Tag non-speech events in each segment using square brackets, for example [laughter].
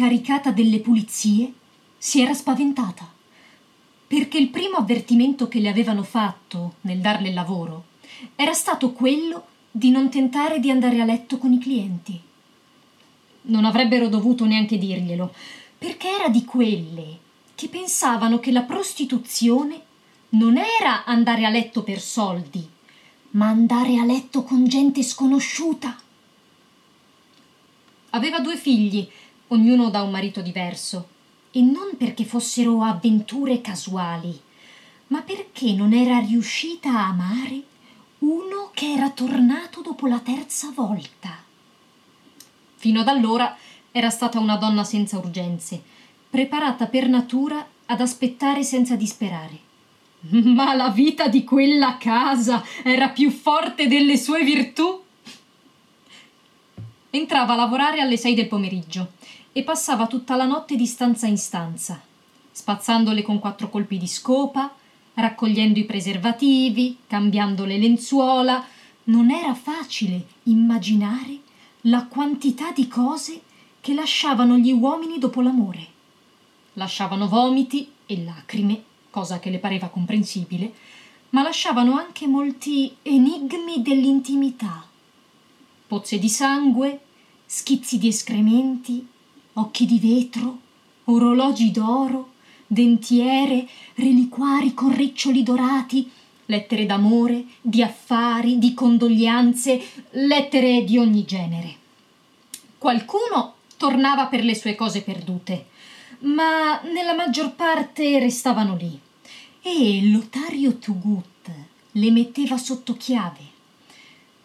incaricata delle pulizie si era spaventata, perché il primo avvertimento che le avevano fatto nel darle il lavoro era stato quello di non tentare di andare a letto con i clienti. Non avrebbero dovuto neanche dirglielo, perché era di quelle che pensavano che la prostituzione non era andare a letto per soldi, ma andare a letto con gente sconosciuta. Aveva due figli, ognuno da un marito diverso, e non perché fossero avventure casuali, ma perché non era riuscita a amare uno che era tornato dopo la terza volta. Fino ad allora era stata una donna senza urgenze, preparata per natura ad aspettare senza disperare. [laughs] Ma la vita di quella casa era più forte delle sue virtù. Entrava a lavorare alle sei del pomeriggio e passava tutta la notte di stanza in stanza, spazzandole con quattro colpi di scopa, raccogliendo i preservativi, cambiando le lenzuola. Non era facile immaginare la quantità di cose che lasciavano gli uomini dopo l'amore. Lasciavano vomiti e lacrime, cosa che le pareva comprensibile, ma lasciavano anche molti enigmi dell'intimità. Pozze di sangue, schizzi di escrementi, occhi di vetro, orologi d'oro, dentiere, reliquari con riccioli dorati, lettere d'amore, di affari, di condoglianze, lettere di ogni genere. Qualcuno tornava per le sue cose perdute, ma nella maggior parte restavano lì. E Lotario Tugut le metteva sotto chiave,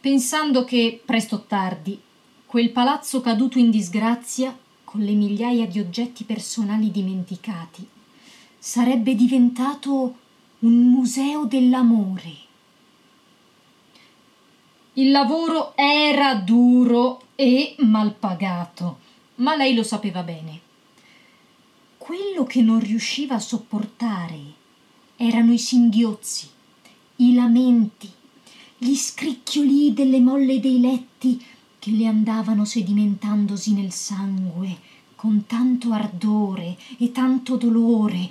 pensando che, presto o tardi, quel palazzo caduto in disgrazia, con le migliaia di oggetti personali dimenticati, sarebbe diventato un museo dell'amore. Il lavoro era duro e mal pagato, ma lei lo sapeva bene. Quello che non riusciva a sopportare erano i singhiozzi, i lamenti, gli scricchioli delle molle dei letti che le andavano sedimentandosi nel sangue con tanto ardore e tanto dolore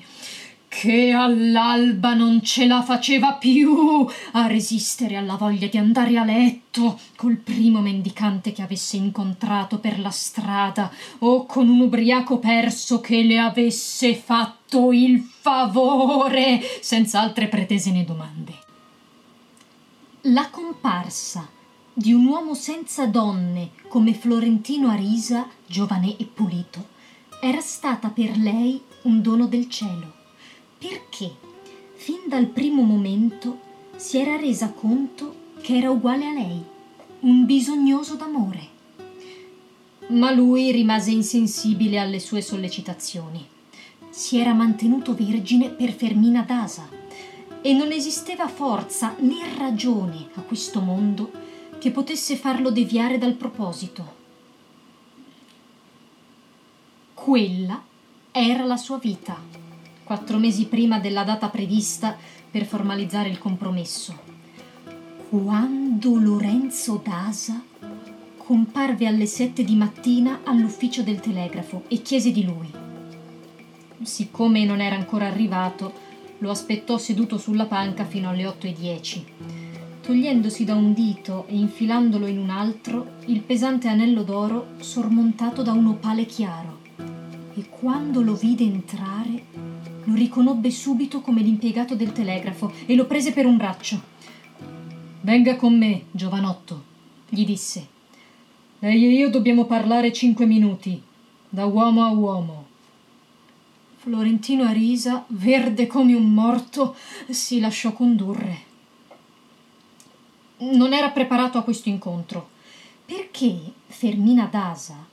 che all'alba non ce la faceva più a resistere alla voglia di andare a letto col primo mendicante che avesse incontrato per la strada o con un ubriaco perso che le avesse fatto il favore senza altre pretese né domande. La comparsa di un uomo senza donne come Florentino Arisa, giovane e pulito, era stata per lei un dono del cielo, perché fin dal primo momento si era resa conto che era uguale a lei, un bisognoso d'amore. Ma lui rimase insensibile alle sue sollecitazioni. Si era mantenuto vergine per Fermina Dasa e non esisteva forza né ragione a questo mondo che potesse farlo deviare dal proposito. Quella era la sua vita, quattro mesi prima della data prevista per formalizzare il compromesso. Quando Lorenzo Dasa comparve alle sette di mattina all'ufficio del telegrafo e chiese di lui. Siccome non era ancora arrivato, lo aspettò seduto sulla panca fino alle otto e dieci togliendosi da un dito e infilandolo in un altro il pesante anello d'oro sormontato da un opale chiaro. E quando lo vide entrare, lo riconobbe subito come l'impiegato del telegrafo e lo prese per un braccio. Venga con me, giovanotto, gli disse. Lei e io dobbiamo parlare cinque minuti, da uomo a uomo. Florentino Arisa, verde come un morto, si lasciò condurre non era preparato a questo incontro, perché Fermina Dasa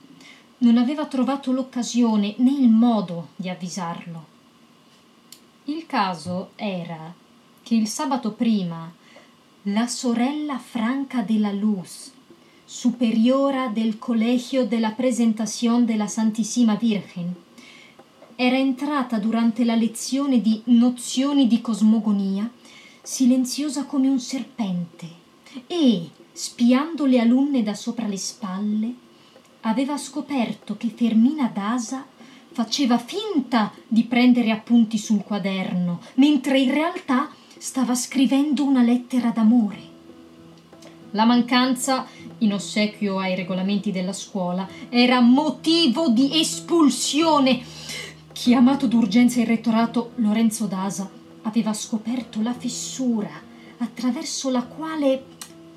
non aveva trovato l'occasione né il modo di avvisarlo. Il caso era che il sabato prima la sorella Franca della Luz, superiora del della Presentación de la Santissima Virgen, era entrata durante la lezione di nozioni di cosmogonia silenziosa come un serpente e, spiando le alunne da sopra le spalle, aveva scoperto che Fermina Dasa faceva finta di prendere appunti sul quaderno, mentre in realtà stava scrivendo una lettera d'amore. La mancanza, in ossequio ai regolamenti della scuola, era motivo di espulsione. Chiamato d'urgenza il rettorato, Lorenzo Dasa aveva scoperto la fessura attraverso la quale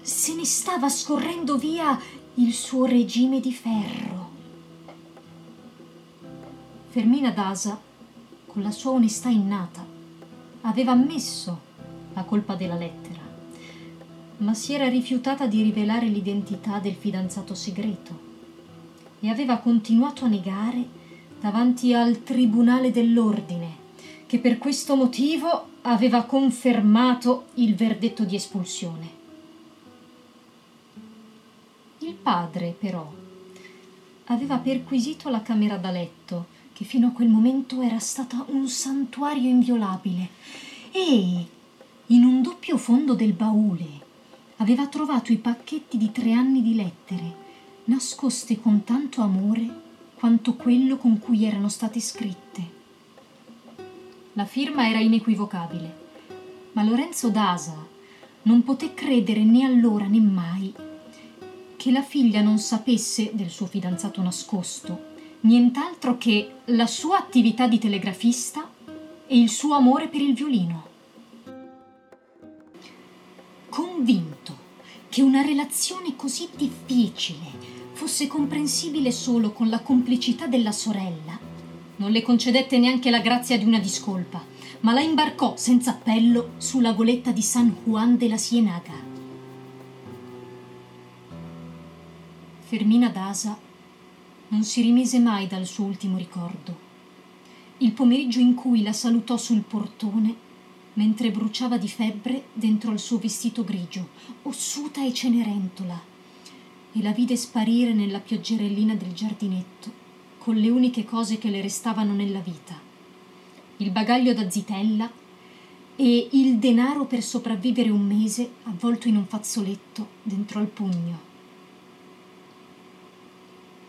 se ne stava scorrendo via il suo regime di ferro. Fermina Dasa, con la sua onestà innata, aveva ammesso la colpa della lettera, ma si era rifiutata di rivelare l'identità del fidanzato segreto e aveva continuato a negare davanti al Tribunale dell'Ordine, che per questo motivo aveva confermato il verdetto di espulsione. Padre, però, aveva perquisito la camera da letto che fino a quel momento era stata un santuario inviolabile, e in un doppio fondo del baule aveva trovato i pacchetti di tre anni di lettere, nascoste con tanto amore quanto quello con cui erano state scritte. La firma era inequivocabile, ma Lorenzo Dasa non poté credere né allora né mai che la figlia non sapesse del suo fidanzato nascosto nient'altro che la sua attività di telegrafista e il suo amore per il violino. Convinto che una relazione così difficile fosse comprensibile solo con la complicità della sorella, non le concedette neanche la grazia di una discolpa, ma la imbarcò senza appello sulla goletta di San Juan de la Sienaga. Fermina Dasa non si rimise mai dal suo ultimo ricordo. Il pomeriggio in cui la salutò sul portone, mentre bruciava di febbre dentro al suo vestito grigio, ossuta e cenerentola, e la vide sparire nella pioggerellina del giardinetto, con le uniche cose che le restavano nella vita. Il bagaglio da zitella e il denaro per sopravvivere un mese avvolto in un fazzoletto dentro al pugno.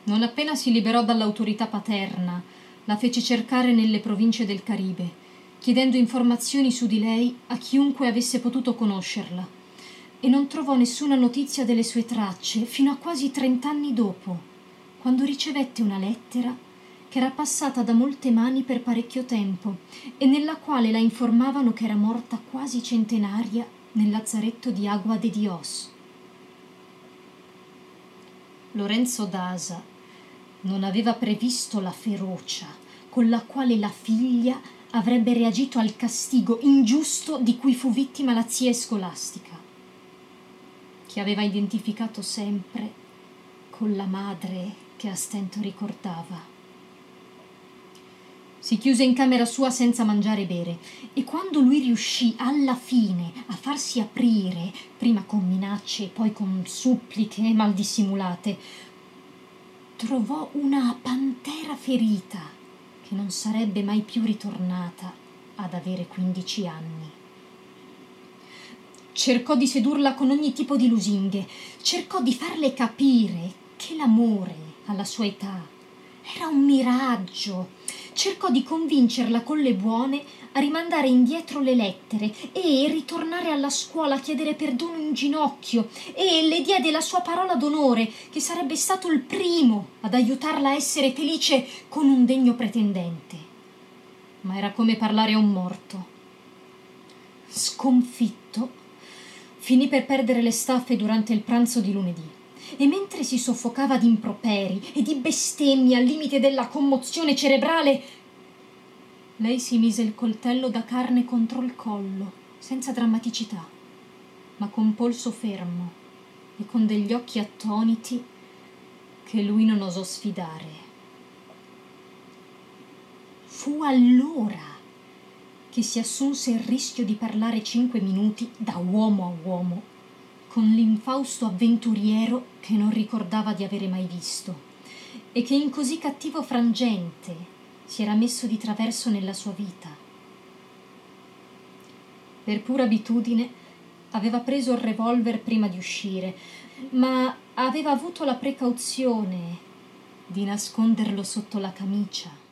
Non appena si liberò dall'autorità paterna, la fece cercare nelle province del Caribe, chiedendo informazioni su di lei a chiunque avesse potuto conoscerla, e non trovò nessuna notizia delle sue tracce fino a quasi trent'anni dopo, quando ricevette una lettera che era passata da molte mani per parecchio tempo e nella quale la informavano che era morta quasi centenaria nel lazzaretto di Agua de Dios. Lorenzo Dasa non aveva previsto la ferocia con la quale la figlia avrebbe reagito al castigo ingiusto di cui fu vittima la zia scolastica, che aveva identificato sempre con la madre che a stento ricordava. Si chiuse in camera sua senza mangiare e bere e quando lui riuscì alla fine a farsi aprire, prima con minacce e poi con suppliche mal dissimulate, trovò una pantera ferita che non sarebbe mai più ritornata ad avere quindici anni. Cercò di sedurla con ogni tipo di lusinghe, cercò di farle capire che l'amore alla sua età era un miraggio. Cercò di convincerla con le buone a rimandare indietro le lettere e ritornare alla scuola a chiedere perdono in ginocchio e le diede la sua parola d'onore che sarebbe stato il primo ad aiutarla a essere felice con un degno pretendente. Ma era come parlare a un morto. Sconfitto, finì per perdere le staffe durante il pranzo di lunedì e mentre si soffocava di improperi e di bestemmie al limite della commozione cerebrale, lei si mise il coltello da carne contro il collo, senza drammaticità, ma con polso fermo e con degli occhi attoniti che lui non osò sfidare. Fu allora che si assunse il rischio di parlare cinque minuti da uomo a uomo con l'infausto avventuriero che non ricordava di avere mai visto e che in così cattivo frangente si era messo di traverso nella sua vita. Per pura abitudine aveva preso il revolver prima di uscire, ma aveva avuto la precauzione di nasconderlo sotto la camicia